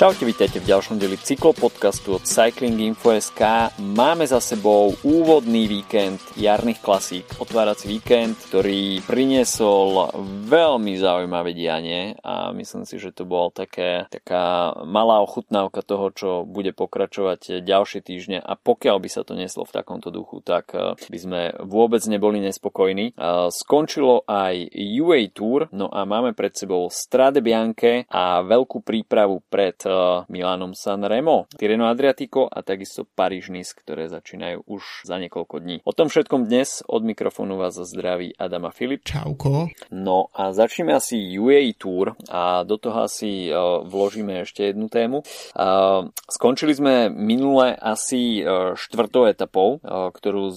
Čaute, vítajte v ďalšom deli cyklopodcastu od Cycling Info.sk. Máme za sebou úvodný víkend jarných klasík, otvárací víkend, ktorý priniesol veľmi zaujímavé dianie a myslím si, že to bol také, taká malá ochutnávka toho, čo bude pokračovať ďalšie týždne a pokiaľ by sa to neslo v takomto duchu, tak eh, by sme vôbec neboli nespokojní. Skončilo aj UA Tour, no a máme pred sebou Strade Bianche a veľkú prípravu pred Milanom Sanremo, Tireno Adriatico a takisto Paríž Nice, ktoré začínajú už za niekoľko dní. O tom všetkom dnes od mikrofónu vás zdraví Adama Filip. Čauko. No a začneme asi UAE Tour a do toho asi uh, vložíme ešte jednu tému. Uh, skončili sme minule asi štvrtou etapou, ktorú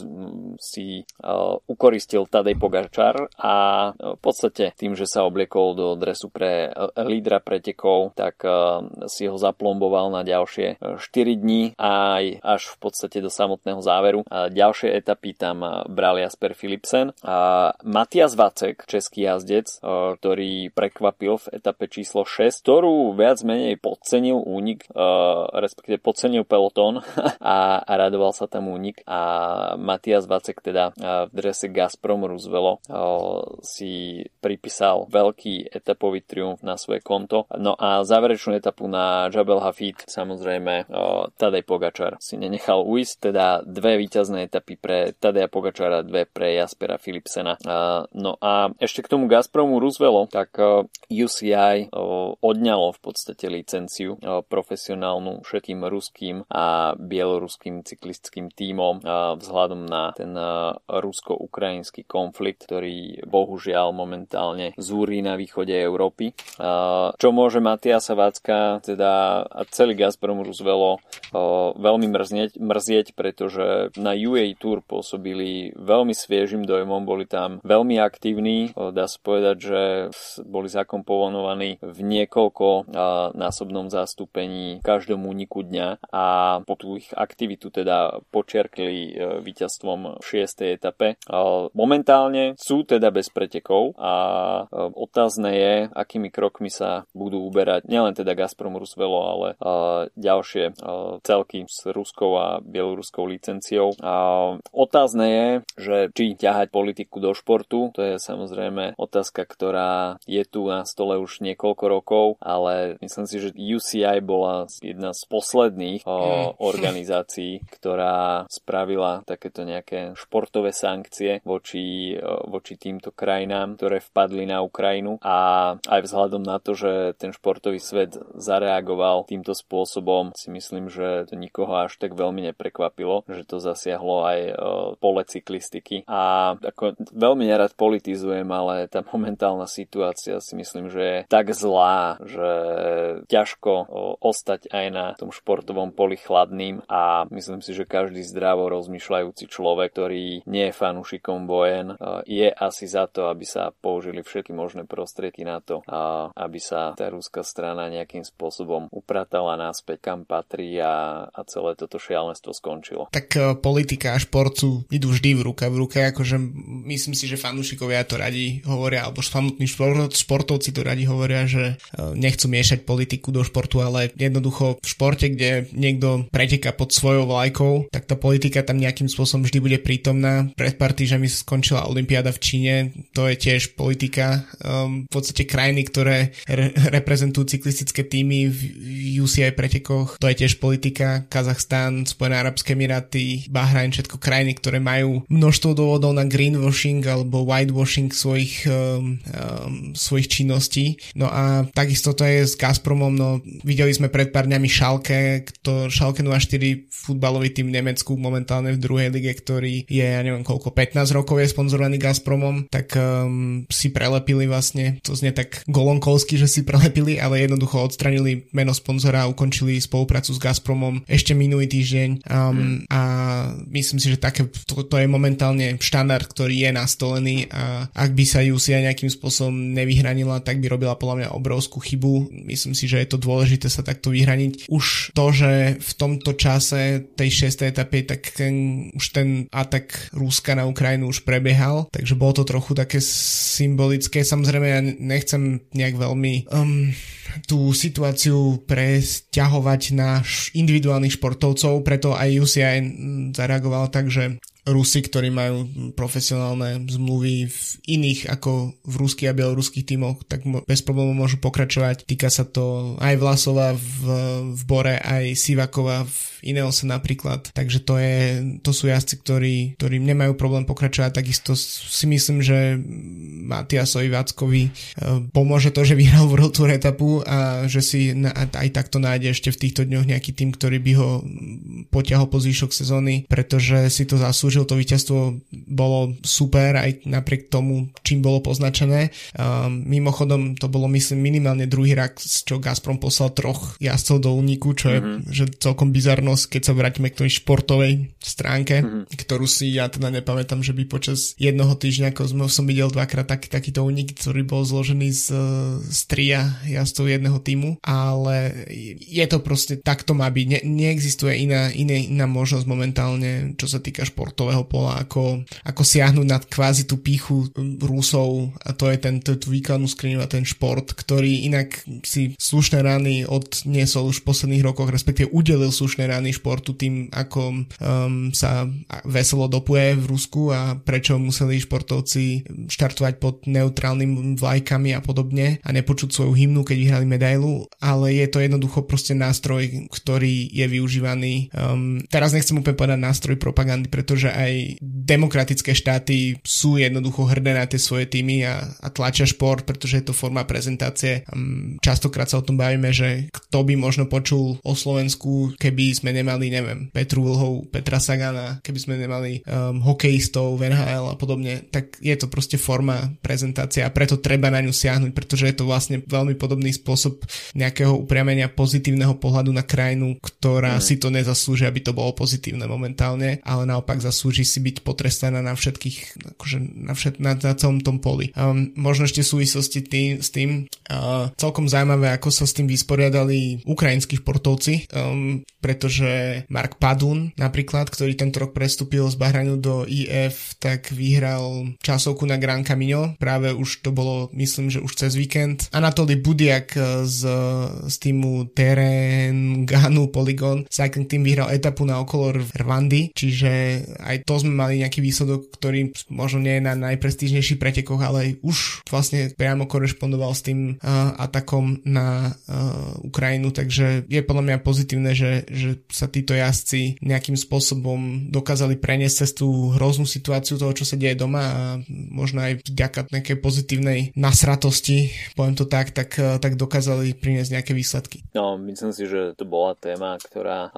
si ukoristil Tadej Pogačar a v podstate tým, že sa obliekol do dresu pre lídra pretekov, tak si si ho zaplomboval na ďalšie 4 e, dní aj až v podstate do samotného záveru. A ďalšie etapy tam e, bral Jasper Philipsen. A Matias Vacek, český jazdec, e, ktorý prekvapil v etape číslo 6, ktorú viac menej podcenil únik, respektíve podcenil pelotón a, a radoval sa tam únik. A Matias Vacek teda v drese Gazprom Roosevelt si pripísal veľký etapový triumf na svoje konto. No a záverečnú etapu na Jabel Hafid samozrejme Tadej Pogačar si nenechal uísť, teda dve víťazné etapy pre Tadeja Pogačara, dve pre Jaspera Philipsena. No a ešte k tomu Gazpromu Roosevelt, tak UCI odňalo v podstate licenciu profesionálnu všetkým ruským a bieloruským cyklistickým tímom vzhľadom na ten rusko-ukrajinský konflikt, ktorý bohužiaľ momentálne zúri na východe Európy. Čo môže Matiasa Vácka teda a celý Gazprom Roosevelt veľmi mrznieť, mrzieť, pretože na UA Tour pôsobili veľmi sviežým dojmom, boli tam veľmi aktívni, dá sa povedať, že boli zakomponovaní v niekoľko násobnom zastúpení každom úniku dňa a po tú ich aktivitu teda počerkli e, víťazstvom v 6. etape. Momentálne sú teda bez pretekov a e, otázne je, akými krokmi sa budú uberať nielen teda Gazprom Roosevelt Velo, ale ďalšie celky s ruskou a bieloruskou licenciou. A otázne je, že či ťahať politiku do športu, to je samozrejme otázka, ktorá je tu na stole už niekoľko rokov, ale myslím si, že UCI bola jedna z posledných uh, organizácií, ktorá spravila takéto nejaké športové sankcie voči, voči týmto krajinám, ktoré vpadli na Ukrajinu a aj vzhľadom na to, že ten športový svet zareagoval zareagoval týmto spôsobom, si myslím, že to nikoho až tak veľmi neprekvapilo, že to zasiahlo aj e, pole cyklistiky. A ako veľmi nerad politizujem, ale tá momentálna situácia si myslím, že je tak zlá, že ťažko e, ostať aj na tom športovom poli chladným a myslím si, že každý zdravo rozmýšľajúci človek, ktorý nie je fanúšikom vojen, e, je asi za to, aby sa použili všetky možné prostriedky na to, aby sa tá rúska strana nejakým spôsobom spôsobom upratala náspäť, kam patrí a, a celé toto šialenstvo skončilo. Tak uh, politika a šport sú idú vždy v ruka v ruke, akože myslím si, že fanúšikovia to radi hovoria, alebo samotní šport, športovci to radi hovoria, že uh, nechcú miešať politiku do športu, ale jednoducho v športe, kde niekto preteká pod svojou vlajkou, tak tá politika tam nejakým spôsobom vždy bude prítomná. Pred pár týždňami skončila Olympiáda v Číne, to je tiež politika. Um, v podstate krajiny, ktoré re- reprezentujú cyklistické týmy UCI pretekoch, to je tiež politika, Kazachstan, Spojené Arabské Emiráty, Bahrajn, všetko krajiny, ktoré majú množstvo dôvodov na greenwashing alebo whitewashing svojich, um, um, svojich činností. No a takisto to je s Gazpromom, no videli sme pred pár dňami Schalke, kto, Schalke 04 futbalový tým v Nemecku momentálne v druhej lige, ktorý je, ja neviem koľko, 15 rokov je sponzorovaný Gazpromom, tak um, si prelepili vlastne, to znie tak golonkolsky, že si prelepili, ale jednoducho odstranili meno sponzora a ukončili spoluprácu s Gazpromom ešte minulý týždeň um, a myslím si, že také, to, to je momentálne štandard, ktorý je nastolený a ak by sa UCI nejakým spôsobom nevyhranila, tak by robila podľa mňa obrovskú chybu. Myslím si, že je to dôležité sa takto vyhraniť. Už to, že v tomto čase tej 6. etapy, tak ten, už ten atak Rúska na Ukrajinu už prebiehal, takže bolo to trochu také symbolické. Samozrejme ja nechcem nejak veľmi um, tú situáciu tendenciu presťahovať na individuálnych športovcov, preto aj UCI zareagoval tak, že Rusi, ktorí majú profesionálne zmluvy v iných ako v ruských a bieloruských tímoch, tak bez problémov môžu pokračovať. Týka sa to aj Vlasova v, v Bore, aj Sivakova v Ineose napríklad. Takže to, je, to sú jazdci, ktorí, ktorí nemajú problém pokračovať. Takisto si myslím, že Matiasovi Váckovi e, pomôže to, že vyhral World Tour etapu a že si aj takto nájde ešte v týchto dňoch nejaký tým, ktorý by ho potiahol po zvyšok sezóny, pretože si to zaslúži zaslúžil, to víťazstvo bolo super aj napriek tomu, čím bolo poznačené. Um, mimochodom, to bolo myslím minimálne druhý rak, čo Gazprom poslal troch jazdcov do úniku, čo je mm-hmm. že celkom bizarnosť, keď sa vrátime k tej športovej stránke, mm-hmm. ktorú si ja teda nepamätám, že by počas jednoho týždňa, ako sme, som videl dvakrát taký, takýto únik, ktorý bol zložený z, z tria jazdcov jedného týmu, ale je to proste, tak to má byť. Ne, neexistuje iná, iná, iná možnosť momentálne, čo sa týka športov športového pola, ako, ako siahnuť nad kvázi tú píchu Rusov a to je ten, tú výkladnú skriňu a ten šport, ktorý inak si slušné rány odniesol už v posledných rokoch, respektíve udelil slušné rány športu tým, ako um, sa veselo dopuje v Rusku a prečo museli športovci štartovať pod neutrálnymi vlajkami a podobne a nepočuť svoju hymnu, keď vyhrali medailu, ale je to jednoducho proste nástroj, ktorý je využívaný. Um, teraz nechcem úplne povedať nástroj propagandy, pretože aj demokratické štáty sú jednoducho hrdé na tie svoje týmy a, a tlačia šport, pretože je to forma prezentácie. Častokrát sa o tom bavíme, že kto by možno počul o Slovensku, keby sme nemali, neviem, Petru Vlhov, Petra Sagana, keby sme nemali um, hokejistov v NHL a podobne, tak je to proste forma prezentácie a preto treba na ňu siahnuť, pretože je to vlastne veľmi podobný spôsob nejakého upriamenia pozitívneho pohľadu na krajinu, ktorá mm. si to nezaslúži, aby to bolo pozitívne momentálne, ale naopak zaslúži si byť potrestaná na všetkých, akože na, všet, na, na celom tom poli. Um, možno ešte v súvislosti tý, s tým uh, celkom zaujímavé, ako sa s tým vysporiadali ukrajinskí športovci, um, pretože Mark Padun napríklad, ktorý tento rok prestúpil z Bahrajnu do IF, tak vyhral časovku na Gran Camino, práve už to bolo, myslím, že už cez víkend. Anatoly Budiak z, z týmu Terén Ganu Polygon Cycling Team vyhral etapu na okolo Rwandy, čiže aj to sme mali nejaký výsledok, ktorý možno nie je na najprestížnejších pretekoch, ale už vlastne priamo korešpondoval s tým uh, atakom na uh, Ukrajinu, takže je podľa mňa pozitívne, že, že sa títo jazdci nejakým spôsobom dokázali preniesť cez tú hroznú situáciu toho, čo sa deje doma a možno aj vďaka nejakej pozitívnej nasratosti, poviem to tak, tak, uh, tak dokázali priniesť nejaké výsledky. No, myslím si, že to bola téma, ktorá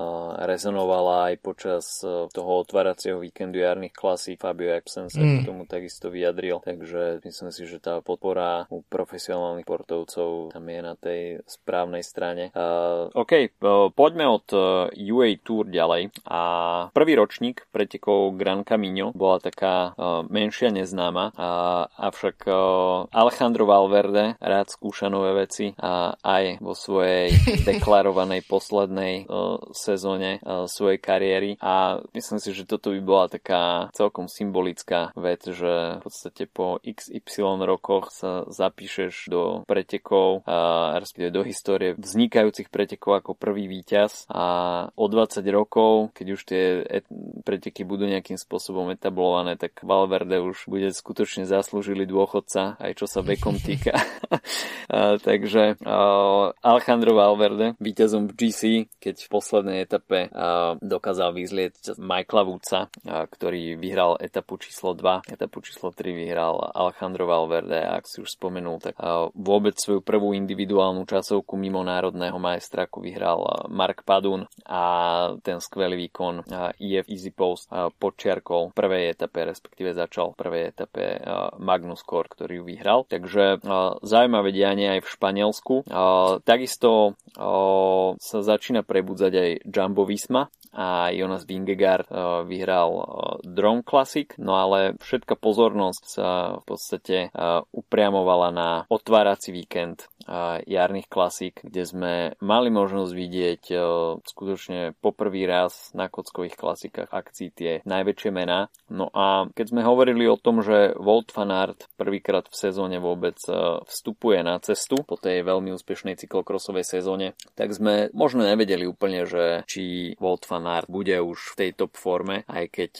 rezonovala aj počas toho otváracieho víkendu jarných klasí Fabio Epsen sa mm. k tomu takisto vyjadril, takže myslím si, že tá podpora u profesionálnych portovcov tam je na tej správnej strane. Uh, OK, uh, poďme od uh, UA Tour ďalej a prvý ročník pretekov Gran Camino bola taká uh, menšia neznáma, uh, avšak uh, Alejandro Valverde rád skúša nové veci a aj vo svojej deklarovanej poslednej uh, sezóne uh, svojej kariéry a myslím si, že toto by bola taká celkom symbolická vec, že v podstate po XY rokoch sa zapíšeš do pretekov, a respektíve do histórie vznikajúcich pretekov ako prvý víťaz a o 20 rokov, keď už tie et- preteky budú nejakým spôsobom etablované, tak Valverde už bude skutočne zaslúžili dôchodca, aj čo sa vekom týka. a, takže a, Alejandro Valverde, víťazom v GC, keď v poslednej etape a, dokázal vyzlieť Michaela Woodsa ktorý vyhral etapu číslo 2, etapu číslo 3 vyhral Alejandro Valverde ak si už spomenul, tak vôbec svoju prvú individuálnu časovku mimo národného majstraku vyhral Mark Padun a ten skvelý výkon IF Easy Post podčiarkol v prvej etape, respektíve začal v prvej etape Magnus Kor, ktorý ju vyhral. Takže zaujímavé dianie aj v Španielsku. Takisto sa začína prebudzať aj Jumbo Visma a Jonas Vingegaard vyhral Drone Classic, no ale všetka pozornosť sa v podstate upriamovala na otvárací víkend jarných klasík, kde sme mali možnosť vidieť skutočne poprvý raz na kockových klasikách akcií tie najväčšie mená. No a keď sme hovorili o tom, že Volt Fanart prvýkrát v sezóne vôbec vstupuje na cestu po tej veľmi úspešnej cyklokrosovej sezóne, tak sme možno nevedeli úplne, že či Volt Fanart bude už v tej top forme, aj keď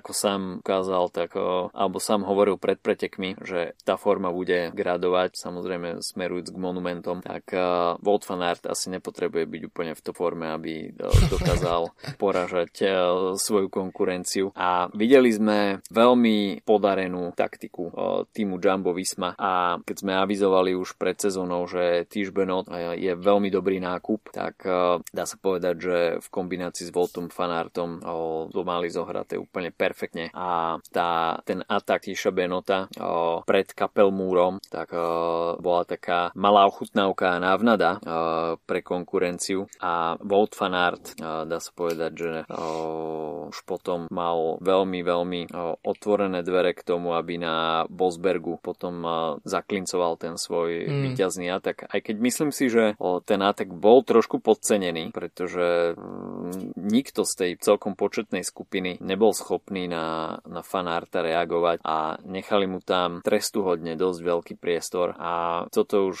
ako sám ukázal, tak alebo sám hovoril pred pretekmi, že tá forma bude gradovať, samozrejme smerujúc k monumentom, tak Volt van Aert asi nepotrebuje byť úplne v to forme, aby dokázal poražať svoju konkurenciu. A videli sme veľmi podarenú taktiku týmu Jumbo Visma a keď sme avizovali už pred sezónou, že Tischbenot uh, je veľmi dobrý nákup, tak dá sa povedať, že v kombinácii s Voltom Fanartom to mali zohraté úplne perfektne a tá, ten atak Tiša Benota uh, pred Kapelmúrom, tak uh, bola taká malá ochutnávka návnada uh, pre konkurenciu a Volt Fanart, dá sa povedať, že uh, už potom mal veľmi, veľmi uh, otvorené dvere k tomu, aby na Bosbergu potom uh, zaklincoval ten svoj mm. víťazný atak. Aj keď myslím si, že uh, ten atak bol trošku podcenený, pretože um, nikto z tej celkom početnej skupiny nebol schopný na, na Fanarta reagovať a nechali mu tam trestuhodne dosť veľký priestor a toto už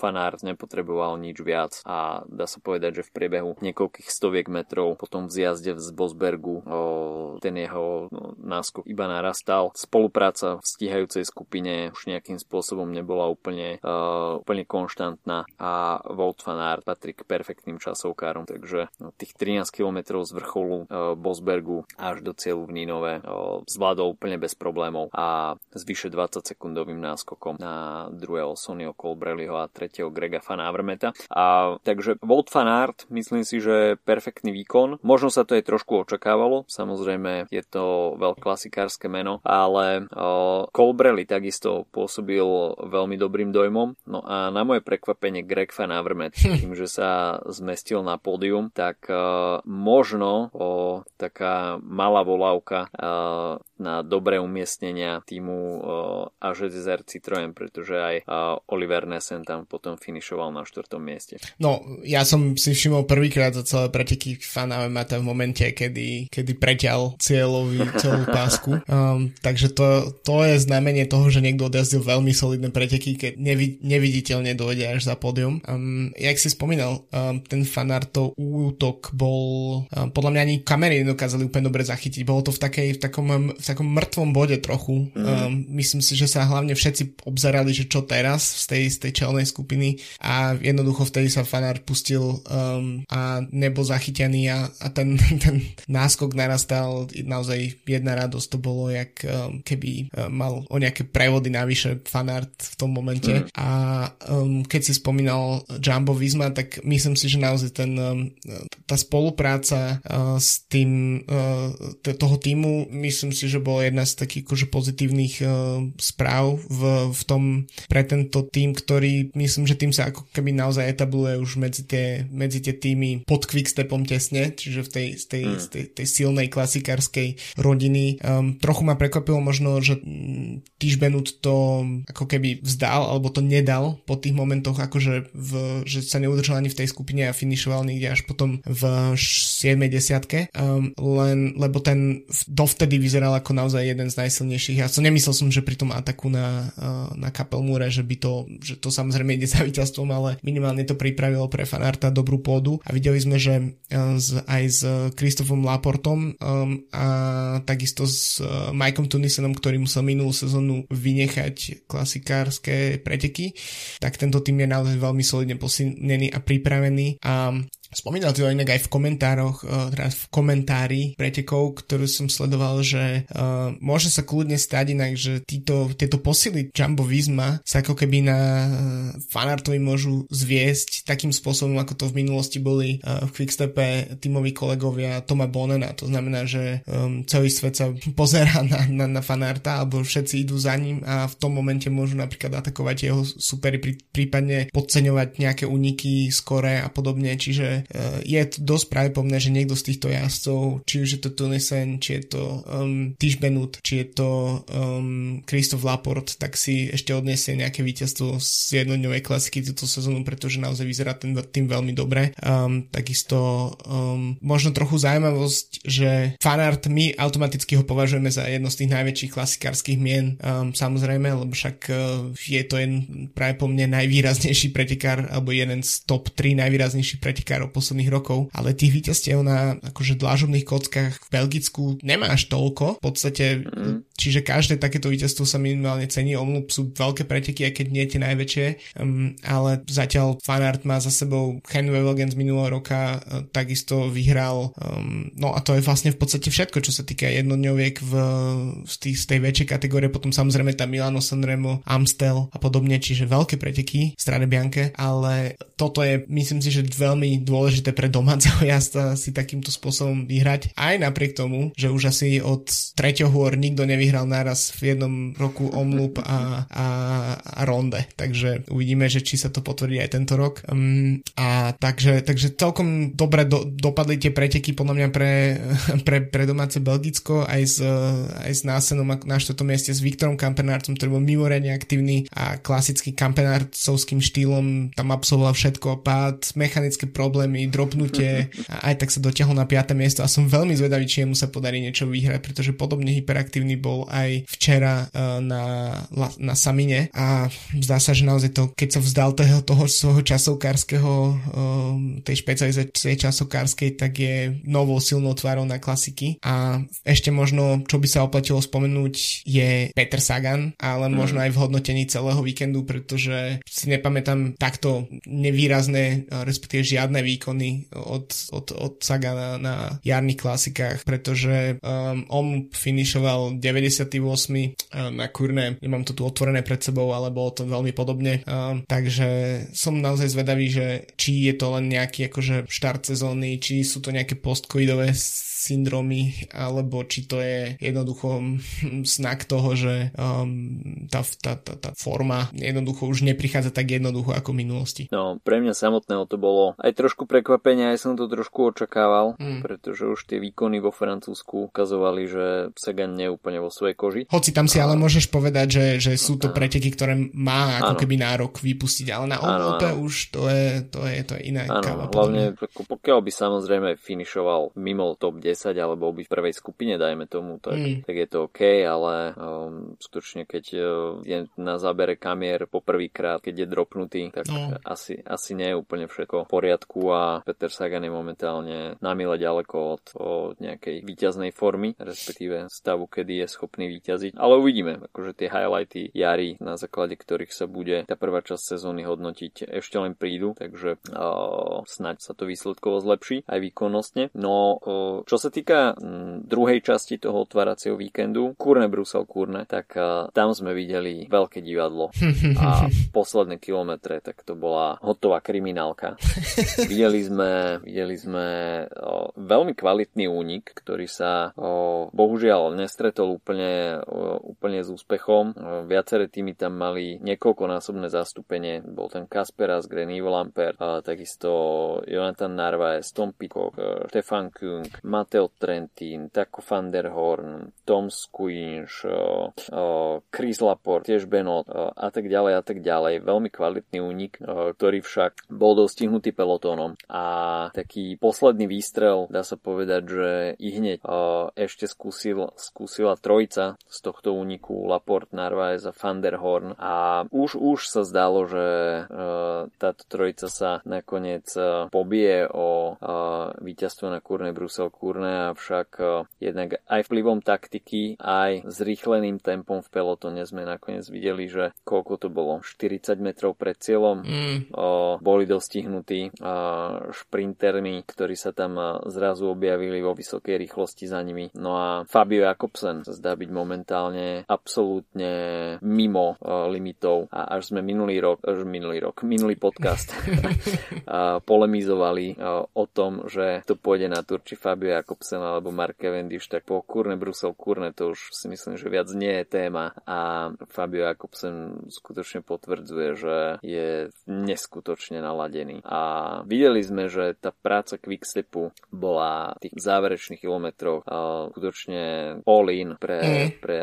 fanár nepotreboval nič viac a dá sa povedať, že v priebehu niekoľkých stoviek metrov potom v zjazde z Bosbergu ten jeho no, náskok iba narastal. Spolupráca v stíhajúcej skupine už nejakým spôsobom nebola úplne, uh, úplne konštantná a Wout van patrí k perfektným časovkárom, takže no, tých 13 km z vrcholu uh, Bosbergu až do cieľu v Uh, zvládol úplne bez problémov a s vyše 20 sekundovým náskokom na druhého Sonio Colbrelliho a tretieho Grega Van Avermeta. A, takže Volt Van Aert, myslím si, že perfektný výkon. Možno sa to aj trošku očakávalo, samozrejme je to veľkklasikárske meno, ale uh, Colbrelli takisto pôsobil veľmi dobrým dojmom. No a na moje prekvapenie Greg Van Avermet, tým, že sa zmestil na pódium, tak uh, možno uh, taká malá volávka uh, na dobré umiestnenia týmu uh, AŽZR Citroën, pretože aj uh, Oliver Nessen tam potom finišoval na štvrtom mieste. No, ja som si všimol prvýkrát za celé preteky Fanave Mata v momente, kedy, kedy preťal cieľový celú pásku. Um, takže to, to je znamenie toho, že niekto odjazdil veľmi solidné preteky, keď nevi, neviditeľne dojde až za pódium. Um, jak si spomínal, um, ten fanartov útok bol um, podľa mňa ani kamery nedokázali úplne dobre zachytiť. Bolo to v, takej, v takom v takom mŕtvom bode trochu. Mm. Um, myslím si, že sa hlavne všetci obzerali, že čo teraz z tej, z tej čelnej skupiny a jednoducho vtedy sa fanár pustil um, a nebol zachytený a, a ten, ten náskok narastal naozaj jedna radosť to bolo, jak um, keby um, mal o nejaké prevody navyše fanart v tom momente mm. a um, keď si spomínal Jumbo Visma, tak myslím si, že naozaj ten, um, tá spolupráca uh, s tým uh, toho týmu, myslím si, že bola jedna z takých akože pozitívnych uh, správ v, v tom pre tento tým, ktorý myslím, že tým sa ako keby naozaj etabluje už medzi tie, medzi tie týmy pod Quickstepom tesne, čiže v tej, tej, mm. tej, tej silnej klasikárskej rodiny. Um, trochu ma prekvapilo možno, že um, Benut to ako keby vzdal, alebo to nedal po tých momentoch, akože v, že sa neudržal ani v tej skupine a finišoval niekde až potom v 7. desiatke, um, len, lebo ten dovtedy vyzeral ako naozaj jeden z najsilnejších. Ja som nemyslel som, že pri tom ataku na, uh, na Kapelmúre, že by to, že to samozrejme ide za víťazstvom, ale minimálne to pripravilo pre fanarta dobrú pôdu a videli sme, že uh, z, aj s Kristofom Laportom um, a takisto s uh, Mikeom Tunisenom, ktorý musel minulú sezónu vynechať klasikárske preteky, tak tento tým je naozaj veľmi solidne posilnený a pripravený a Spomínal to inak aj v komentároch, uh, teda v komentári pretekov, ktorú som sledoval, že uh, môže sa kľudne stať inak, že títo, tieto posily Jumbo Visma sa ako keby na uh, fanartovi môžu zviesť takým spôsobom, ako to v minulosti boli uh, v Quickstepe tímoví kolegovia Toma Bonena. To znamená, že um, celý svet sa pozerá na, na, na fanarta alebo všetci idú za ním a v tom momente môžu napríklad atakovať jeho supery, prípadne podceňovať nejaké úniky skore a podobne. Čiže je to dosť pravdepodobné, že niekto z týchto jazdcov, či už je to Tunisen, či je to um, Tischbenut, či je to um, Christoph Laport, tak si ešte odniesie nejaké víťazstvo z jednodňovej klasiky túto sezónu, pretože naozaj vyzerá ten tým veľmi dobre. Um, takisto um, možno trochu zaujímavosť, že fanart my automaticky ho považujeme za jedno z tých najväčších klasikárskych mien, um, samozrejme, lebo však uh, je to jeden práve po mne najvýraznejší pretekár, alebo jeden z top 3 najvýraznejších pretekárov posledných rokov, ale tých víťazstiev na akože dlážobných kockách v Belgicku nemáš toľko, v podstate, mm. čiže každé takéto víťazstvo sa minimálne cení, omlup sú veľké preteky, aj keď nie tie najväčšie, um, ale zatiaľ fanart má za sebou Ken Wevelgen z minulého roka, uh, takisto vyhral, um, no a to je vlastne v podstate všetko, čo sa týka jednodňoviek v, v tý, z tej väčšej kategórie, potom samozrejme tam Milano Sanremo, Amstel a podobne, čiže veľké preteky v strane Bianke, ale toto je, myslím si, že veľmi dôležité pre domáceho jazda si takýmto spôsobom vyhrať, aj napriek tomu, že už asi od treťoho hôr nikto nevyhral naraz v jednom roku Omlup a, a, a Ronde, takže uvidíme, že či sa to potvrdí aj tento rok. Um, a takže, takže celkom dobre do, dopadli tie preteky podľa mňa pre, pre, pre domáce Belgicko aj s, aj s Násenom na štvrtom mieste s Viktorom Kampenárcom, ktorý bol mimoriadne aktívny a klasický kampenárcovským štýlom tam absolvoval všetko, pád, mechanické problémy, dropnutie a aj tak sa dotiahol na 5. miesto a som veľmi zvedavý, či mu sa podarí niečo vyhrať, pretože podobne hyperaktívny bol aj včera uh, na, na Samine a zdá sa, že naozaj to, keď sa vzdal toho, toho svojho časovkárskeho um, tej špecializácie časovkárskej, tak je novou silnou tvárou na klasiky a ešte možno, čo by sa oplatilo spomenúť je Peter Sagan, ale mm. možno aj v hodnotení celého víkendu, pretože si nepamätám takto nevýrazné, respektíve žiadne výkony od, od, od Sagana na jarných klasikách, pretože um, on finišoval 98. Um, na kurne, nemám to tu otvorené pred sebou, ale bolo to veľmi podobne, um, takže som naozaj zvedavý, že či je to len nejaký akože štart sezóny, či sú to nejaké postcovidové syndromy, alebo či to je jednoducho znak toho, že um, tá, tá, tá, tá forma jednoducho už neprichádza tak jednoducho ako v minulosti. No, pre mňa samotného to bolo aj trošku prekvapenie, aj som to trošku očakával, mm. pretože už tie výkony vo Francúzsku ukazovali, že Sagan nie je úplne vo svojej koži. Hoci tam si a... ale môžeš povedať, že, že sú to preteky, ktoré má ako ano. keby nárok vypustiť, ale na OLP už to je, to je, to je iná ano, káva. Hlavne pokiaľ by samozrejme finišoval mimo top 10 10 alebo byť v prvej skupine, dajme tomu, tak, mm. tak je to OK, ale um, skutočne keď uh, je na zábere kamier poprvýkrát, keď je dropnutý, tak no. asi, asi nie je úplne všetko v poriadku a Peter Sagan je momentálne na mile ďaleko od, od nejakej výťaznej formy, respektíve stavu, kedy je schopný výťaziť. Ale uvidíme, akože tie highlighty jary, na základe ktorých sa bude tá prvá časť sezóny hodnotiť, ešte len prídu, takže uh, snaď sa to výsledkovo zlepší aj výkonnostne. No, uh, čo sa týka mm, druhej časti toho otváracieho víkendu, Kurne Brusel Kurne, tak uh, tam sme videli veľké divadlo a posledné kilometre, tak to bola hotová kriminálka. videli sme, videli sme uh, veľmi kvalitný únik, ktorý sa uh, bohužiaľ nestretol úplne, uh, úplne s úspechom. Uh, viaceré týmy tam mali niekoľkonásobné zastúpenie. Bol ten Kasperas, Gren Ivo Lampert, takisto Jonathan Narvaez, Tom Pitcock, Stefan Kung, Mateo Trentin, Taco van der Horn, Tom Squinch, Chris Laporte, tiež Benot a tak ďalej a tak ďalej. Veľmi kvalitný únik, ktorý však bol dostihnutý pelotónom. A taký posledný výstrel, dá sa povedať, že i hneď ešte skúsil, skúsila trojica z tohto úniku Laporte, Narvaez a van der Horn a už, už sa zdalo, že táto trojica sa nakoniec pobije o víťazstvo na Kurne Brusel Kurne a avšak e, jednak aj vplyvom taktiky, aj zrýchleným tempom v pelotone sme nakoniec videli, že koľko to bolo, 40 metrov pred cieľom mm. o, boli dostihnutí šprintermi, ktorí sa tam e, zrazu objavili vo vysokej rýchlosti za nimi. No a Fabio Jakobsen sa zdá byť momentálne absolútne mimo o, limitov a až sme minulý rok, až minulý rok, minulý podcast polemizovali o, tom, že to pôjde na Turči Fabio Jakobsen alebo Mark Cavendish, tak po Kurne Brusel Kurne to už si myslím, že viac nie je téma a Fabio Jakobsen skutočne potvrdzuje, že je neskutočne naladený. A videli sme, že tá práca Quickstepu bola v tých záverečných kilometroch uh, skutočne all in pre, mm. pre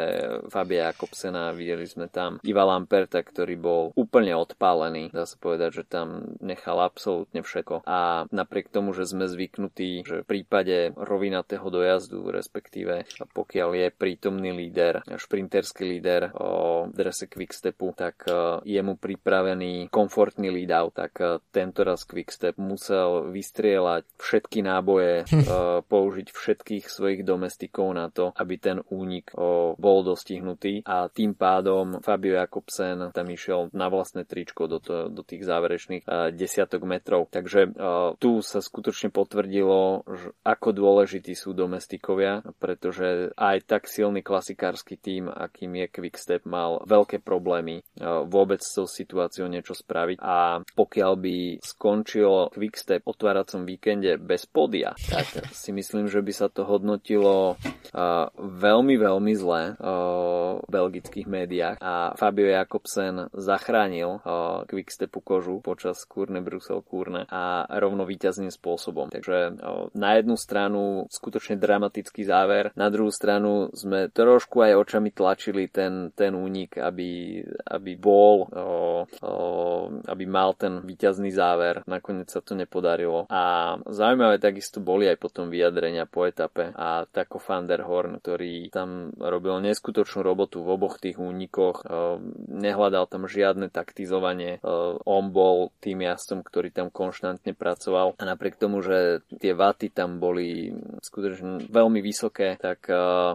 Fabia Jakobsena. Videli sme tam Iva Lamperta, ktorý bol úplne odpálený. Dá sa povedať, že tam nechal absolútne všetko. A napriek tomu, že sme zvyknutí, že v prípade rovinatého dojazdu, respektíve pokiaľ je prítomný líder, šprinterský líder o drese Quickstepu, tak je mu pripravený komfortný lead out, tak tento raz Quickstep musel vystrieľať všetky náboje, hm. použiť všetkých svojich domestikov na to, aby ten únik bol dostihnutý a tým pádom Fabio Jakobsen tam išiel na vlastné tričko do, to, do tých záverečných desiatok metrov. Takže tu sa skutočne potvrdilo, ako dôležití sú domestikovia, pretože aj tak silný klasikársky tým, akým je Quickstep, mal veľké problémy vôbec s tou situáciou niečo spraviť a pokiaľ by skončil Quickstep otváracom víkende bez podia, tak si myslím, že by sa to hodnotilo veľmi, veľmi zle v belgických médiách a Fabio Jakobsen zachránil Quickstepu kožu počas Kurne Brusel Kurne a rovno víťazným spôsobom. Takže na jednu stranu skutočne dramatický záver, na druhú stranu sme trošku aj očami tlačili ten, ten únik, aby, aby bol, o, o, aby mal ten víťazný záver. Nakoniec sa to nepodarilo. A zaujímavé takisto boli aj potom vyjadrenia po etape a tako Van der Horn, ktorý tam robil neskutočnú robotu v oboch tých únikoch, nehľadal tam žiadne taktizovanie, on bol tým jazdcom, ktorý tam konštantne pracoval a napriek tomu, že tie vaty tam boli skutočne veľmi vysoké, tak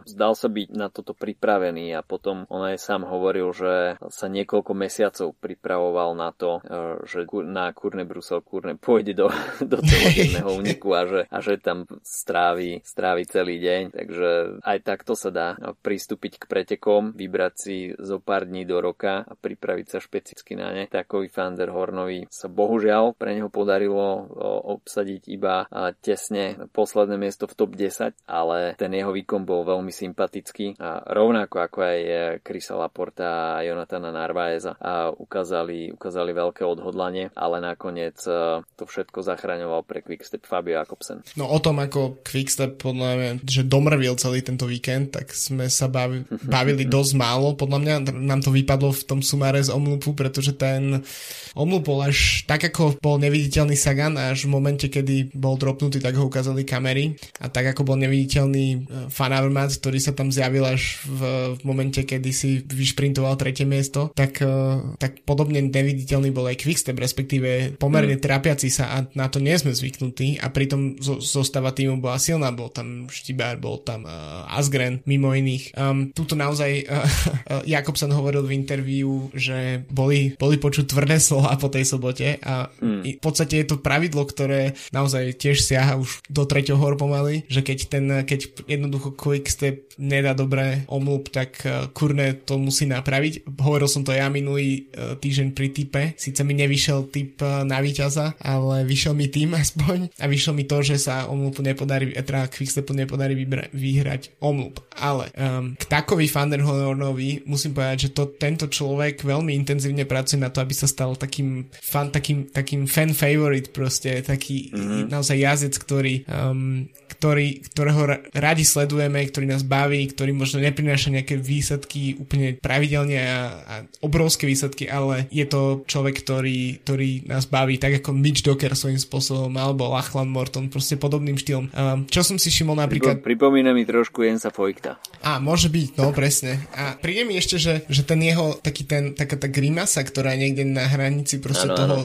zdal sa byť na toto pripravený a potom on aj sám hovoril, že sa niekoľko mesiacov pripravoval na to, že na Kurne Brusel Kurne pôjde do, do celodenného úniku a že, a že tam strávi, strávi celý deň. Takže aj takto sa dá pristúpiť k pretekom, vybrať si zo pár dní do roka a pripraviť sa špecificky na ne. Takový Fander Hornovi sa bohužiaľ pre neho podarilo obsadiť iba tesne posledné miesto v top 10, ale ten jeho výkon bol veľmi sympatický a rovnako ako aj Krisa Laporta a Jonatana Narvaeza a ukázali, ukázali veľké odhodlanie, ale nakoniec to všetko zachraňoval pre Quickstep Fabio Jakobsen. No o tom, ako Quickstep podľa mňa, že domrvil celý tento víkend, tak sme sa bavi, bavili dosť málo. Podľa mňa nám to vypadlo v tom sumáre z Omlupu, pretože ten Omlup bol až tak, ako bol neviditeľný Sagan, až v momente, kedy bol dropnutý, tak ho ukázali kamery. A tak, ako bol neviditeľný e, Avermaet, ktorý sa tam zjavil až v, v momente, kedy si vyšprintoval tretie miesto, tak, e, tak podobne neviditeľný bol aj Quickstep, respektíve pomerne mm. trapiaci sa a na to nie sme zvyknutí a pritom zo, zostava týmu bola silná, bol tam Štibár, bol tam uh, Asgren, mimo iných. Um, tuto naozaj uh, uh, Jakobsen hovoril v interviu, že boli, boli počuť tvrdé slova po tej sobote a mm. v podstate je to pravidlo, ktoré naozaj tiež siaha už do treťoho hor pomaly, že keď ten, keď jednoducho Quickstep nedá dobré omlup, tak uh, kurne to musí napraviť. Hovoril som to ja minulý uh, týždeň pri type, síce mi nevyšiel typ uh, na víťaza, ale vyšiel mi tým aspoň a vyšiel mi to, že sa omlupu nepodarí, teda Quickstepu nepodarí vybra- vyhrať omlup. Ale um, k takový Fanderhornovi musím povedať, že to, tento človek veľmi intenzívne pracuje na to, aby sa stal takým fan, takým, takým fan favorite proste, taký mm-hmm. naozaj jazdec, ktorý, um, ktorý, ktorého radi sledujeme, ktorý nás baví, ktorý možno neprináša nejaké výsledky úplne pravidelne a, a obrovské výsledky, ale je to človek, ktorý, ktorý nás baví, tak ako Mitch Docker svojím spôsobom, alebo Lachlan Morton, proste podobným štýlom. Um, čo som si všimol napríklad... Pripomína mi trošku Jensa Fojkta. A môže byť, no presne. A príde mi ešte, že, že ten jeho, taký ten, taká tá grimasa, ktorá je niekde na hranici proste ano, toho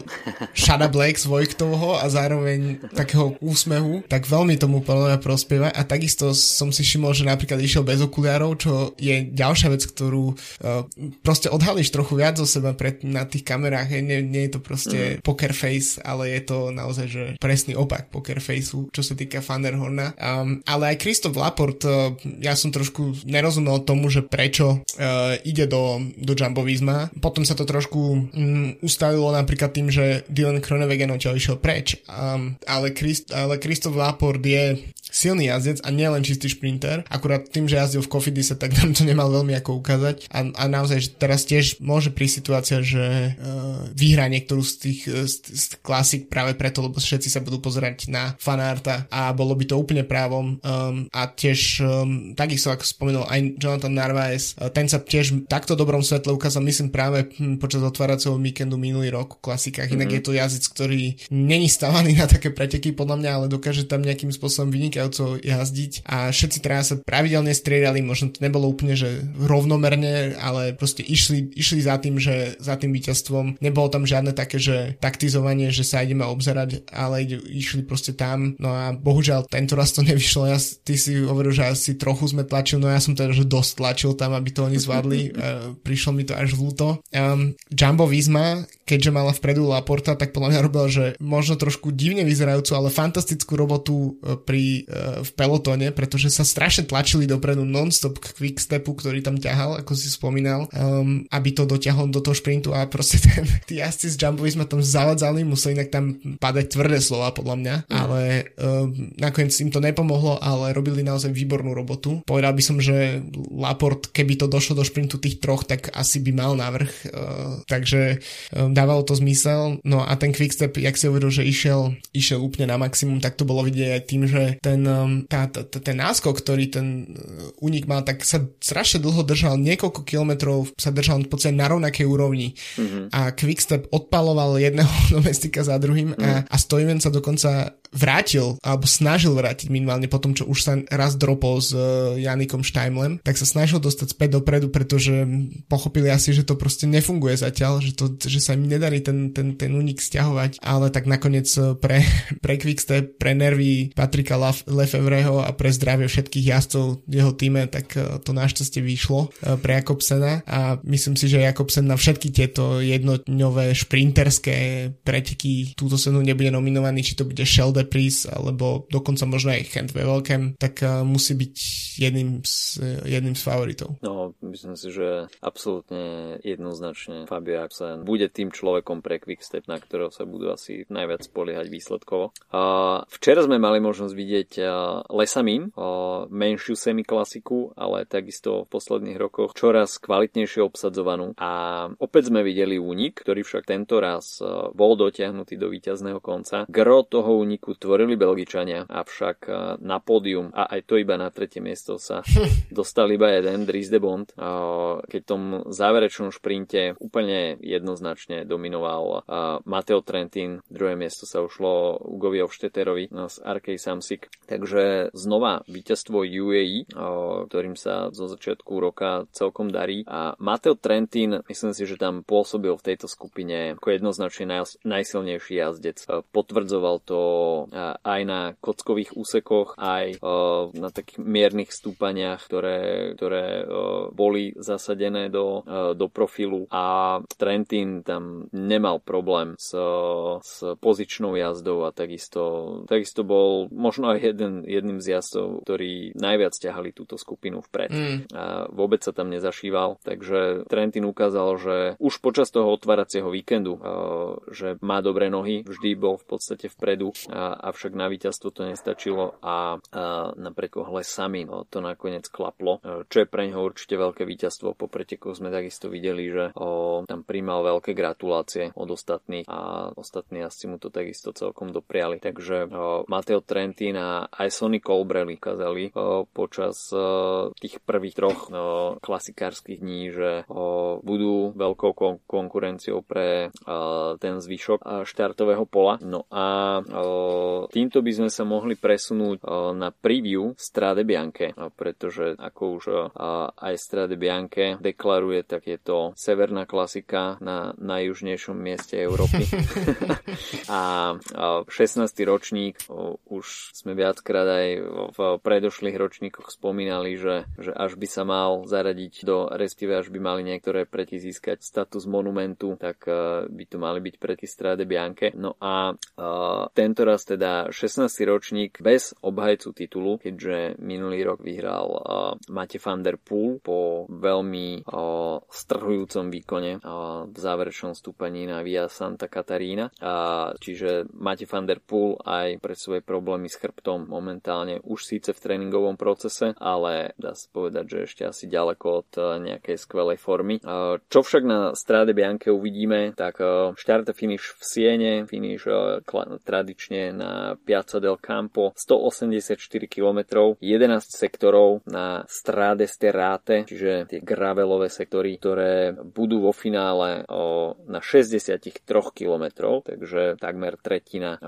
Shada Black z Vojktovho a zároveň takého úsmehu, tak veľmi tomu podľa prospieva. A takisto som si všimol, že napríklad išiel bez okuliarov, čo je ďalšia vec, ktorú uh, proste odhalíš trochu viac zo seba pred, na tých kamerách. Nie, nie je to proste mm. poker face, ale je to naozaj, že presný opak poker faceu, čo sa týka Fanderhorna. Um, ale aj Kristof Laport, uh, ja som trošku nerozumel tomu, že prečo uh, ide do, do Jumbo Visma. Potom sa to trošku um, ustavilo napríklad tým, že Dylan Kronewegen odtiaľ išiel preč. Um, ale, Christ, ale Christoph Laport je silný jazdec a nielen čistý šprinter. Akurát tým, že jazdil v Kofidise, tak nám to nemal veľmi ako ukázať. A, a naozaj, že teraz tiež môže prísť situácia, že uh, vyhrá niektorú z tých uh, z, z klasik práve preto, lebo všetci sa budú pozerať na fanárta a bolo by to úplne právom. Um, a tiež um, takisto, ako spomenul aj Jonathan Narvaez, uh, ten sa tiež takto dobrom svetle ukázal, myslím práve hm, počas otváracieho víkendu minulý rok v klasikách. Inak mm-hmm. je to jazdec, ktorý není stavaný na také preteky podľa mňa, ale dokáže tam nejakým spôsobom vynikajúco jazdiť a všetci teraz sa pravidelne striedali, možno to nebolo úplne, že rovnomerne, ale proste išli, išli za tým, že za tým víťazstvom. Nebolo tam žiadne také, že taktizovanie, že sa ideme obzerať, ale išli proste tam. No a bohužiaľ tento raz to nevyšlo. Ja, ty si hovoril, že asi trochu sme tlačil, no ja som teda, že dosť tlačil tam, aby to oni zvládli. Uh, prišlo mi to až ľúto. Um, Jumbo Visma, keďže mala vpredu Laporta, tak podľa mňa robil, že možno trošku divne vyzerajúcu, ale fantastickú robotu e, pri v pelotóne, pretože sa strašne tlačili dopredu non-stop k quickstepu, ktorý tam ťahal, ako si spomínal, um, aby to dotiahol do toho šprintu a proste ten, tí jazdci z Jumbovi sme tam zavadzali, museli inak tam padať tvrdé slova podľa mňa, mm. ale um, nakoniec im to nepomohlo, ale robili naozaj výbornú robotu. Povedal by som, že Laport, keby to došlo do šprintu tých troch, tak asi by mal návrh, uh, takže um, dávalo to zmysel. No a ten quickstep, jak si hovoril, že išiel, išiel úplne na maximum, tak to bolo vidieť aj tým, že ten um, tá, tá, ten náskok, ktorý ten únik uh, mal, tak sa strašne dlho držal, niekoľko kilometrov sa držal v podstate na rovnakej úrovni mm-hmm. a Quickstep odpaloval jedného domestika za druhým mm-hmm. a, mhm. a Stojven sa dokonca vrátil, alebo snažil vrátiť minimálne po tom, čo už sa raz dropol s uh, Janikom Štajmlem, tak sa snažil dostať späť dopredu, pretože pochopili asi, že to proste nefunguje zatiaľ, že, to, že sa im nedarí ten, ten, ten únik stiahovať, ale tak nakoniec uh, pre, pre Quickstep, pre nervy Patrika Lefevreho a pre zdravie všetkých jazdcov v jeho týme, tak uh, to našťastie vyšlo uh, pre Jakobsena a myslím si, že Jakobsen na všetky tieto jednotňové šprinterské preteky túto senu nebude nominovaný, či to bude Sheldon Reprise alebo dokonca možno aj ve veľkém, tak uh, musí byť jedným z, jedným z favoritov. No, myslím si, že absolútne jednoznačne Fabio Axen bude tým človekom pre Quickstep, na ktorého sa budú asi najviac spoliehať výsledkovo. Uh, včera sme mali možnosť vidieť uh, Lesamin, uh, menšiu semiklasiku, ale takisto v posledných rokoch čoraz kvalitnejšie obsadzovanú. A opäť sme videli únik, ktorý však tento raz uh, bol dotiahnutý do víťazného konca. Gro toho úniku tvorili Belgičania, avšak na pódium a aj to iba na tretie miesto sa dostal iba jeden, Dries de Bond, keď v tom záverečnom šprinte úplne jednoznačne dominoval Mateo Trentin, druhé miesto sa ušlo Ugovi Ovšteterovi z Arkej Samsik. Takže znova víťazstvo UAE, e, ktorým sa zo začiatku roka celkom darí a Mateo Trentin, myslím si, že tam pôsobil v tejto skupine ako jednoznačne naj, najsilnejší jazdec. Potvrdzoval to aj na kockových úsekoch, aj na takých miernych stúpaniach, ktoré, ktoré boli zasadené do, do profilu a Trentin tam nemal problém s, s pozičnou jazdou a takisto, takisto bol možno aj jeden, jedným z jazdov, ktorí najviac ťahali túto skupinu vpred. Mm. A vôbec sa tam nezašíval, takže Trentin ukázal, že už počas toho otváracieho víkendu, že má dobré nohy, vždy bol v podstate vpredu avšak na víťazstvo to nestačilo a, na prekohle sami no, to nakoniec klaplo, e, čo je pre neho určite veľké víťazstvo. Po pretekoch sme takisto videli, že tam príjmal veľké gratulácie od ostatných a ostatní asi mu to takisto celkom dopriali. Takže o, Mateo Trentin a aj Sonny Colbrelli ukázali o, počas o, tých prvých troch o, klasikárskych dní, že budú veľkou kon- konkurenciou pre ten zvyšok štartového pola. No a týmto by sme sa mohli presunúť na preview Strade Bianche, pretože ako už aj Strade Bianche deklaruje, tak je to severná klasika na najjužnejšom mieste Európy. a 16. ročník, už sme viackrát aj v predošlých ročníkoch spomínali, že, že až by sa mal zaradiť do, respektíve až by mali niektoré preti získať status monumentu, tak by to mali byť preti Strade Bianche. No a tento raz teda 16. ročník bez obhajcu titulu, keďže minulý rok vyhral Mate van der Poel po veľmi strhujúcom výkone v záverečnom stúpaní na Via Santa Catarina. Čiže Mate van der Poel aj pre svoje problémy s chrbtom momentálne už síce v tréningovom procese, ale dá sa povedať, že ešte asi ďaleko od nejakej skvelej formy. Čo však na Strade Bianche uvidíme, tak štart a finish v Siene, finish tradične na Piazza del Campo, 184 km, 11 sektorov na Strade Sterrate, čiže tie gravelové sektory, ktoré budú vo finále na 63 km, takže takmer tretina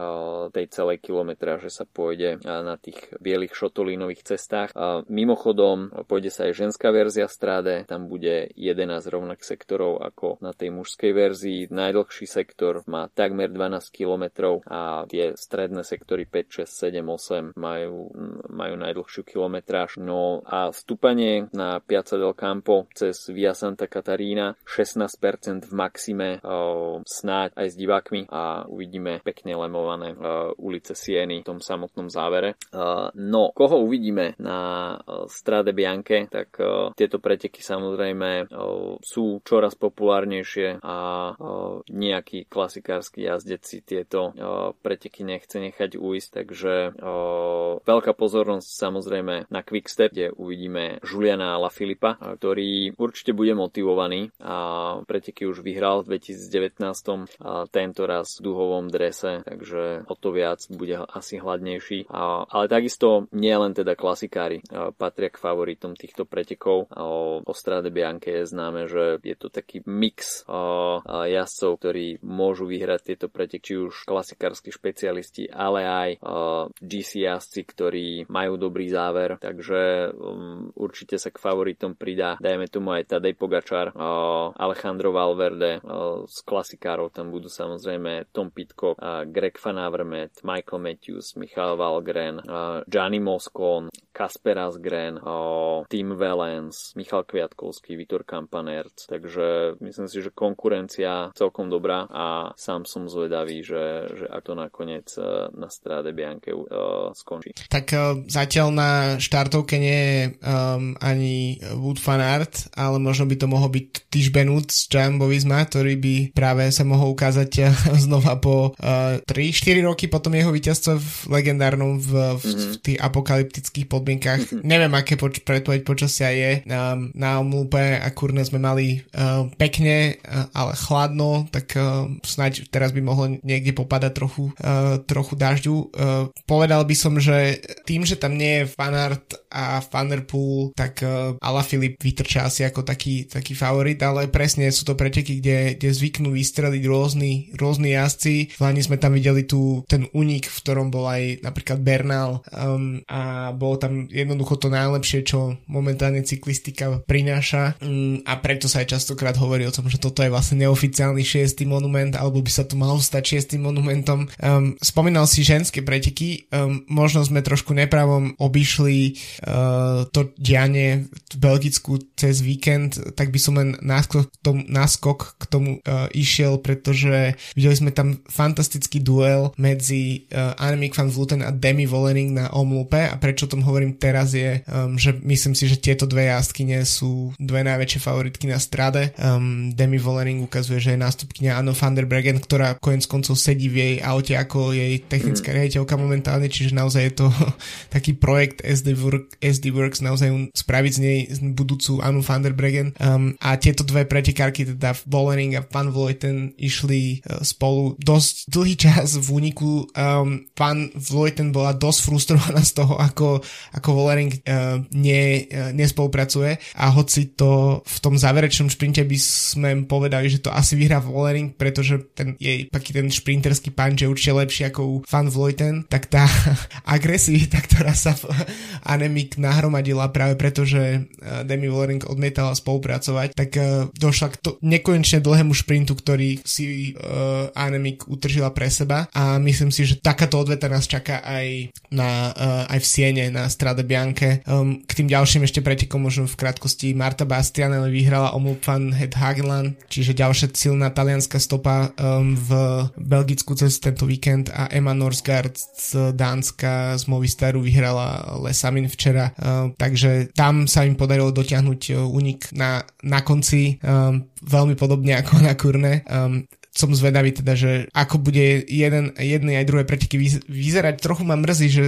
tej celej kilometráže sa pôjde na tých bielých šotolínových cestách. A mimochodom, pôjde sa aj ženská verzia Strade, tam bude 11 rovnak sektorov ako na tej mužskej verzii. Najdlhší sektor má takmer 12 km a tie stredné sektory 5, 6, 7, 8 majú, majú najdlhšiu kilometráž. No a vstúpanie na Piazza del Campo cez Via Santa Catarina 16% v maxime snáď aj s divákmi a uvidíme pekne lemované ulice Sieny v tom samotnom závere. No, koho uvidíme na Strade Bianche, tak tieto preteky samozrejme sú čoraz populárnejšie a nejaký klasikársky jazdec si tieto preteky nechce nechať uísť, takže veľká pozornosť samozrejme na Quickstep, kde uvidíme Juliana Filipa, ktorý určite bude motivovaný a preteky už vyhral v 2019 a tento raz v duhovom drese, takže o to viac bude asi hladnejší. A, ale takisto nie len teda klasikári patria k favoritom týchto pretekov. O Strade Bianche je známe, že je to taký mix jazdcov, ktorí môžu vyhrať tieto preteky, či už klasikársky špecialisti, ale aj GC jazdci, ktorí majú dobrý záver, takže um, určite sa k favoritom pridá, dajme tomu aj Tadej Pogačar, Alejandro Valverde, z klasikárov tam budú samozrejme Tom Pitcock, Greg Van Avermaet, Michael Matthews, Michal Valgren, Gianni Moscon, Kasper Asgren, Tim Valens, Michal Kviatkovský, Vitor Kampanert, takže myslím si, že konkurencia celkom dobrá a sám som zvedavý, že, že ak to nakoniec e, na stráde Bianke uh, skončí. Tak uh, zatiaľ na štartovke nie je um, ani Wood Fanart, ale možno by to mohol byť Tiš Benut z Jumbo Visma, ktorý by práve sa mohol ukázať znova po uh, 3-4 roky potom jeho víťazstvo v legendárnom v, v, mm-hmm. v tých apokalyptických podmienkach. Mm-hmm. Neviem, aké poč- predpoveď počasia je. Um, na Omlupe a kurne sme mali uh, pekne, uh, ale chladno, tak uh, snáď teraz by mohlo niekde popadať trochu, uh, trochu dažďu. Uh, povedal by som, že tým, že tam nie je fanart a Vanderpool, tak uh, Ala Filip vytrča asi ako taký, taký favorit, ale presne sú to preteky, kde, kde zvyknú vystreliť rôzni, rôzni jazdci. V Lani sme tam videli tu ten unik, v ktorom bol aj napríklad Bernal um, a bolo tam jednoducho to najlepšie, čo momentálne cyklistika prináša um, a preto sa aj častokrát hovorí o tom, že toto je vlastne neoficiálny šiestý monument, alebo by sa tu malo stať šiestým monumentom. Um, spomínal si ženské preteky, um, možno sme trošku nepravom obišli uh, to dianie v Belgicku cez víkend, tak by som len náskok k tomu, náskok k tomu uh, išiel, pretože videli sme tam fantastický duel medzi uh, Annemiek van Vluten a Demi Vollering na Omlupe a prečo o tom hovorím teraz je, um, že myslím si, že tieto dve jazdkyne sú dve najväčšie favoritky na strade. Um, Demi Vollering ukazuje, že je nástupkynia Anno van der Bregen, ktorá konec koncov sedí v jej aute ako jej technická riaditeľka momentálne, čiže naozaj je to taký projekt SD, Work, SD Works, naozaj spraviť z nej budúcu Anu van der Bregen. Um, a tieto dve pretekárky, teda Vollering a Van Vleuten, išli uh, spolu dosť dlhý čas v úniku. Um, Van Vleuten bola dosť frustrovaná z toho, ako, ako Vollering uh, nie, uh, nespolupracuje. A hoci to v tom záverečnom šprinte by sme povedali, že to asi vyhrá Vollering, pretože ten jej taký ten šprinterský punch je určite lepší ako u Van Vleuten, tak tá agresivita, ktorá sa v Anemik nahromadila práve preto, že eh, Demi Vollering odmietala spolupracovať, tak došla k to nekonečne dlhému šprintu, ktorý si uh, Anemik utržila pre seba. A myslím si, že takáto odveta nás čaká aj, na, uh, aj v Siene na Strade Bianche. Um, k tým ďalším ešte pretekom možno v krátkosti Marta Bastianelli vyhrala Omloop van Het Hageland, čiže ďalšia silná talianská stopa um, v Belgicku cez tento víkend a Emma Norsgaard z Dánska z Movistaru vyhrala Lesamin včera. uh, takže tam sa im podarilo dotiahnuť únik na, na konci um, veľmi podobne ako na Kurne. Um, som zvedavý teda, že ako bude jeden, jedné aj druhé preteky vyzerať. Trochu ma mrzí, že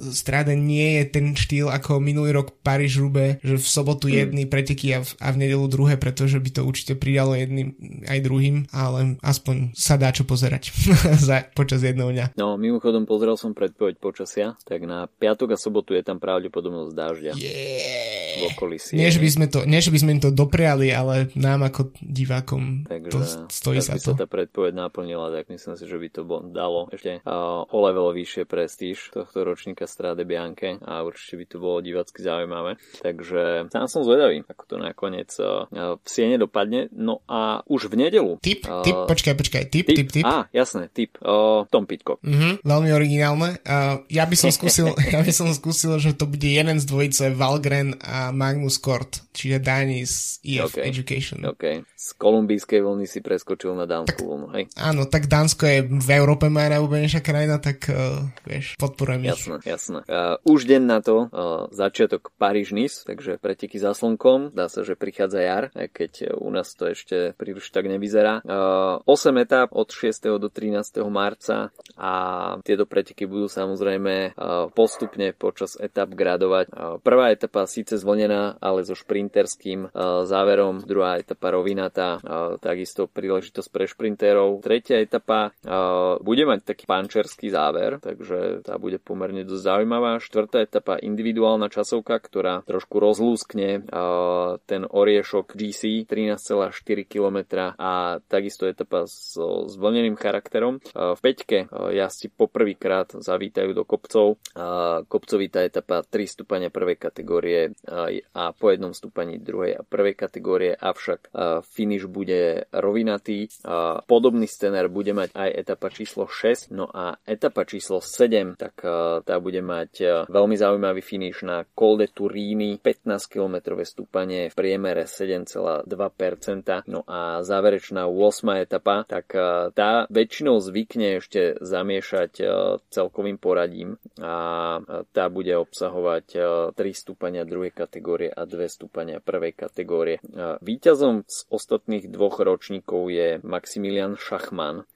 stráde nie je ten štýl ako minulý rok paríž rube že v sobotu mm. jedny preteky a v, a v nedelu druhé, pretože by to určite pridalo jedným aj druhým, ale aspoň sa dá čo pozerať za, počas jedného dňa. No, mimochodom pozrel som predpoveď počasia, tak na piatok a sobotu je tam pravdepodobnosť dážďa. Yeah. V okolí nie, že by sme to, nie, že by sme im to dopriali, ale nám ako divákom Takže, to stojí sa to tá predpoveď naplnila, tak myslím si, že by to dalo ešte uh, o level vyššie prestíž tohto ročníka Strade Bianche a určite by to bolo divacky zaujímavé. Takže sám som zvedavý, ako to nakoniec uh, v Siene dopadne. No a už v nedelu. Tip, uh, tip, počkaj, počkaj, tip, tip, tip. Á, jasné, tip. Uh, Tom Pitcock. Uh-huh, veľmi originálne. Uh, ja by som skúsil, ja by som skúsil, že to bude jeden z dvojice Valgren a Magnus Kort, čiže Danis EF okay. Education. Okay. Z kolumbijskej vlny si preskočil na Dan dánsku vlnu, hej? Áno, tak Dánsko je v Európe moja najúbenejšia krajina, tak uh, vieš, podporujem jasné, ich. Jasné, uh, Už deň na to uh, začiatok Paríž-Nice, takže preteky za slnkom, dá sa, že prichádza jar, aj keď u nás to ešte príliš tak nevyzerá. Uh, 8 etáp od 6. do 13. marca a tieto preteky budú samozrejme uh, postupne počas etap gradovať. Uh, prvá etapa síce zvlnená, ale so šprinterským uh, záverom, druhá etapa rovinatá, uh, takisto príležitosť pre šprintérov. Tretia etapa uh, bude mať taký pančerský záver, takže tá bude pomerne dosť zaujímavá. Štvrtá etapa individuálna časovka, ktorá trošku rozlúskne uh, ten oriešok GC 13,4 km a takisto etapa so zvlneným charakterom. Uh, v peťke uh, jazdci poprvýkrát zavítajú do kopcov. Uh, kopcovitá etapa 3 stupania prvej kategórie uh, a po jednom stúpaní druhej a prvej kategórie, avšak uh, finish bude rovinatý. Uh, podobný scenár bude mať aj etapa číslo 6, no a etapa číslo 7, tak tá bude mať veľmi zaujímavý finish na Col de Turini, 15 km stúpanie v priemere 7,2%, no a záverečná 8 etapa, tak tá väčšinou zvykne ešte zamiešať celkovým poradím a tá bude obsahovať 3 stúpania druhej kategórie a 2 stúpania prvej kategórie. Výťazom z ostatných dvoch ročníkov je Max Maximilian Schachmann,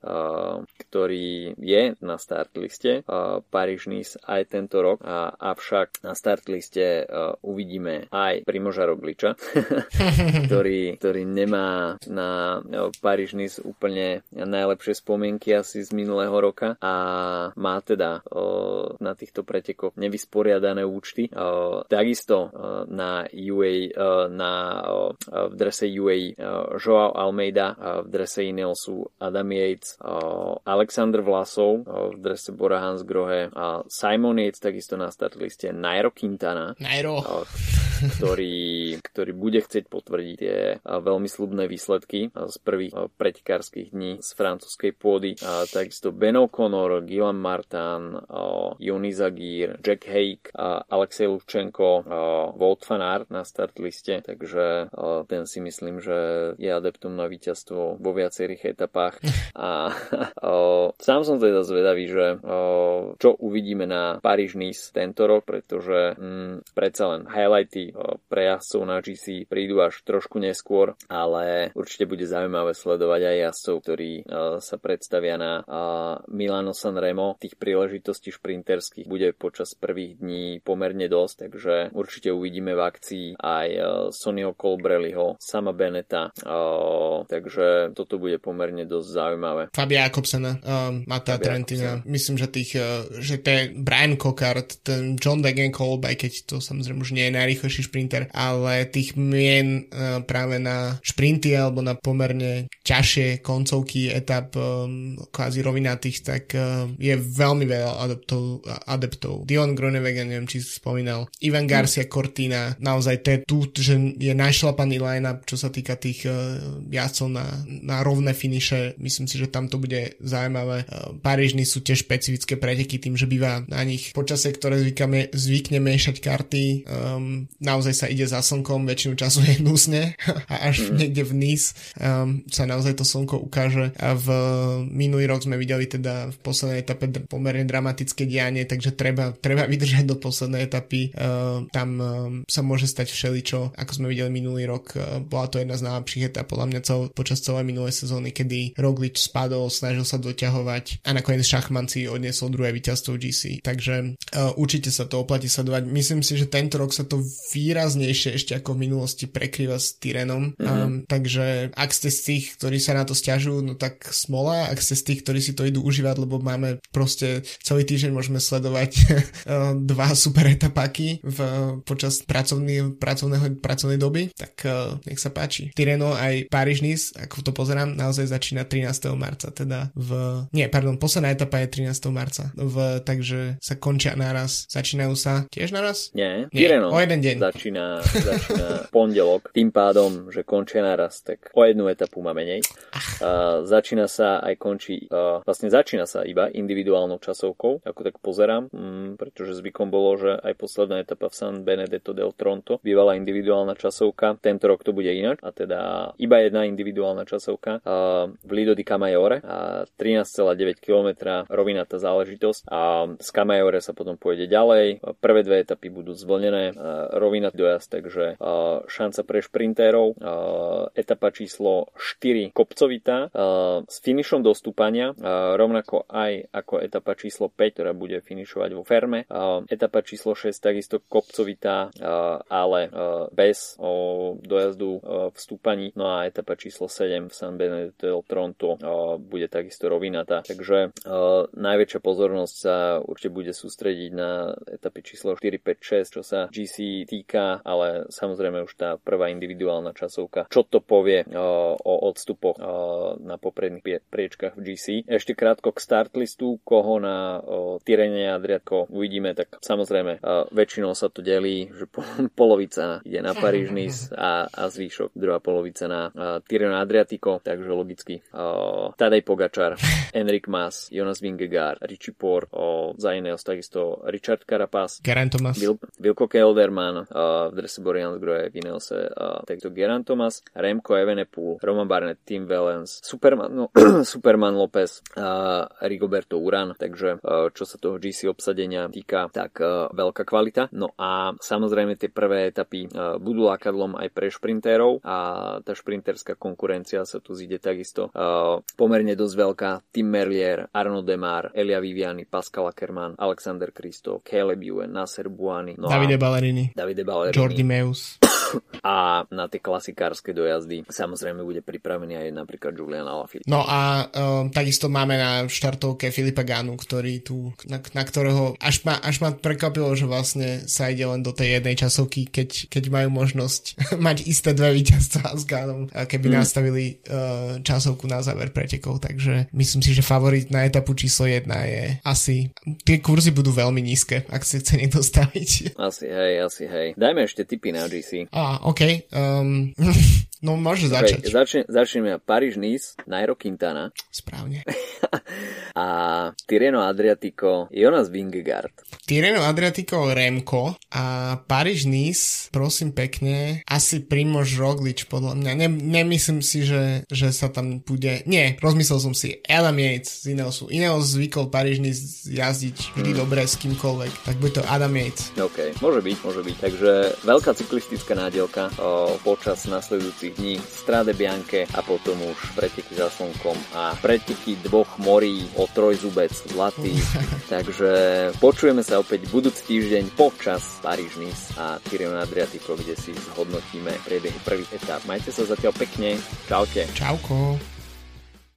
ktorý je na start liste Paríž-Nice aj tento rok, avšak na start liste uvidíme aj Primoža Rogliča, ktorý, ktorý nemá na Paríž-Nice úplne najlepšie spomienky asi z minulého roka a má teda na týchto pretekoch nevysporiadané účty. Takisto na UA, na, v drese UA Joao Almeida, v drese Daniel sú Adam Yates, Alexander Vlasov v drese Bora Hansgrohe a Simon Yates takisto na start liste Nairo Quintana. Nairo. Ktorý, ktorý bude chcieť potvrdiť tie veľmi slubné výsledky z prvých pretekárskych dní z francúzskej pôdy. Takisto Ben O'Connor, Gilan Martin, Joni Zagír, Jack Hake, Alexej Luvčenko, Wout van Aert na start liste, takže ten si myslím, že je adeptom na víťazstvo vo viacerých viacerých etapách. A o, sám som teda zvedavý, že o, čo uvidíme na Paríž-Nice tento rok, pretože mm, predsa len highlighty o, pre jazdcov na GC prídu až trošku neskôr, ale určite bude zaujímavé sledovať aj jazdcov, ktorí o, sa predstavia na o, Milano Sanremo. Tých príležitostí šprinterských bude počas prvých dní pomerne dosť, takže určite uvidíme v akcii aj Sonnyho Colbrelliho, sama Beneta, o, takže toto bude pomerne dosť zaujímavé. Fabia Jakobsena, um, Mata Trentina, myslím, že tých, uh, že to je Brian Cockart, ten John Degenkolb, aj keď to samozrejme už nie je najrýchlejší šprinter, ale tých mien uh, práve na šprinty alebo na pomerne ťažšie koncovky etap um, kvázi rovinatých, tak uh, je veľmi veľa adeptov. adeptov. Dion Gronewegen, neviem, či si spomínal, Ivan Garcia Cortina, naozaj to je tu, že je najšlapaný line-up, čo sa týka tých uh, jazdcov na, na rovné finiše. Myslím si, že tam to bude zaujímavé. E, Parížny sú tiež špecifické preteky tým, že býva na nich počasie, ktoré zvykame, zvykne miešať karty. Um, naozaj sa ide za slnkom, väčšinu času je nusne a až mm. niekde v Nice um, sa naozaj to slnko ukáže a v minulý rok sme videli teda v poslednej etape pomerne dramatické dianie, takže treba, treba vydržať do poslednej etapy. Uh, tam uh, sa môže stať všeličo, ako sme videli minulý rok. Uh, bola to jedna z najlepších etap podľa mňa cel, počas celej minulej sezóny, kedy Roglič spadol, snažil sa doťahovať a nakoniec Šachmanci odniesol druhé víťazstvo GC. Takže uh, určite sa to oplatí sledovať. Myslím si, že tento rok sa to výraznejšie ešte ako v minulosti prekrýva s Tyrenom. Mm-hmm. Um, takže ak ste z tých, ktorí sa na to stiažujú, no tak smola. Ak ste z tých, ktorí si to idú užívať, lebo máme proste celý týždeň môžeme sledovať dva super etapáky v, počas pracovný, pracovného, pracovnej doby, tak uh, nech sa páči. Tyreno aj Paríž Nice, ako to pozerám, naozaj začína 13. marca, teda v... Nie, pardon, posledná etapa je 13. marca, v, takže sa končia naraz. Začínajú sa tiež naraz? Nie, Nie Tyreno o jeden deň. Začína, začína pondelok, tým pádom, že končia naraz, tak o jednu etapu má menej. Uh, začína sa aj končí, uh, vlastne začína sa iba individuálnou časovkou, ako tak pozerám, mm, pretože zvykom bolo, že aj posledná etapa v San Benedetto del Tronto bývala individuálna časovka, tento rok to bude ináč, a teda iba jedna individuálna časovka uh, v Lido di Camaiore a 13,9 km rovinatá záležitosť a z Camaiore sa potom pôjde ďalej. Prvé dve etapy budú zvlnené, rovinatý dojazd, takže šanca pre šprintérov, etapa číslo 4 kopcovitá s finišom do stúpania, uh, rovnako aj ako etapa číslo 5, ktorá bude finišovať vo ferme. Etapa číslo 6 takisto kopcovitá, ale bez dojazdu v stúpaní. No a etapa číslo 7 v San Benedetto del Tronto uh, bude takisto rovinatá. Takže najväčšia pozornosť sa určite bude sústrediť na etapy číslo 4, 5, 6, čo sa GC týka, ale samozrejme už tá prvá individuálna časovka, čo to povie o odstupoch na popredných priečkach v GC. Ešte krátko k start listu, koho na Tyrene Adriatko uvidíme, tak samozrejme väčšinou sa to delí, že po, polovica ide na Paríž a, a zvýšok druhá polovica na Tirreno Adriatico, takže logicky uh, Tadej Pogačar, Enrik Mas, Jonas Vingegaard, Richie Por, uh, za iného takisto Richard Carapaz, Geraint Thomas, Vil, Vilko Kelderman, uh, v drese Borian Groje, v Ineose, uh, takto Geraint Thomas, Remco Evenepoel, Roman Barnett, Tim Wellens, Superman, no, Superman Lopez, uh, Rigoberto Uran, takže uh, čo sa toho GC obsadenia týka, tak uh, veľká kvalita. No a samozrejme tie prvé etapy uh, budú lákadlom aj pre šprintérov a tá šprinterská konkurencia sa tu zíde takisto uh, pomerne dosť veľká. Tim Merlier, Arno Demar, Elia Viviani, Pascal Ackermann, Alexander Kristo, Caleb Ewan, Nasser Buani, no Davide Ballerini, Davide Ballerini, Jordi Meus a na tie klasikárske dojazdy samozrejme bude pripravený aj napríklad Julian Alaphilippe. No a um, takisto máme na štartovke Filipa Ganu, ktorý tu, na, na ktorého až ma, až ma prekvapilo, že vlastne sa ide len do tej jednej časovky, keď, keď majú možnosť mať isté dve víťazstva s Ganom, keby mm. nastavili uh, časovku na záver pretekov, takže myslím si, že favorit na etapu číslo 1 je asi, tie kurzy budú veľmi nízke, ak si chce niekto staviť. Asi hej, asi hej. Dajme ešte tipy na GC. Á, OK. Um, no môže začať. Okay, začne, začneme Paríž Nice, Nairo Quintana. Správne. a Tireno Adriatico, Jonas Vingegaard. Tireno Adriatico, Remko a Paríž Nice, prosím pekne, asi Primož Roglič podľa mňa. Ne, nemyslím si, že, že sa tam bude... Nie, rozmyslel som si. Adam Yates z Ineosu. Ineos zvykol Paríž Nice jazdiť vždy hmm. dobre s kýmkoľvek. Tak bude to Adam Yates. OK, môže byť, môže byť. Takže veľká cyklistická nádielka o, počas nasledujúcich dní Strade Bianche a potom už preteky za slnkom a preteky dvoch morí o trojzubec zlatý. Takže počujeme sa opäť budúci týždeň počas Paríž Nice a Tireno Adriatico, kde si zhodnotíme priebehy prvých etáp. Majte sa zatiaľ pekne. Čaute. Čauko.